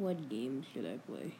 What game should I play?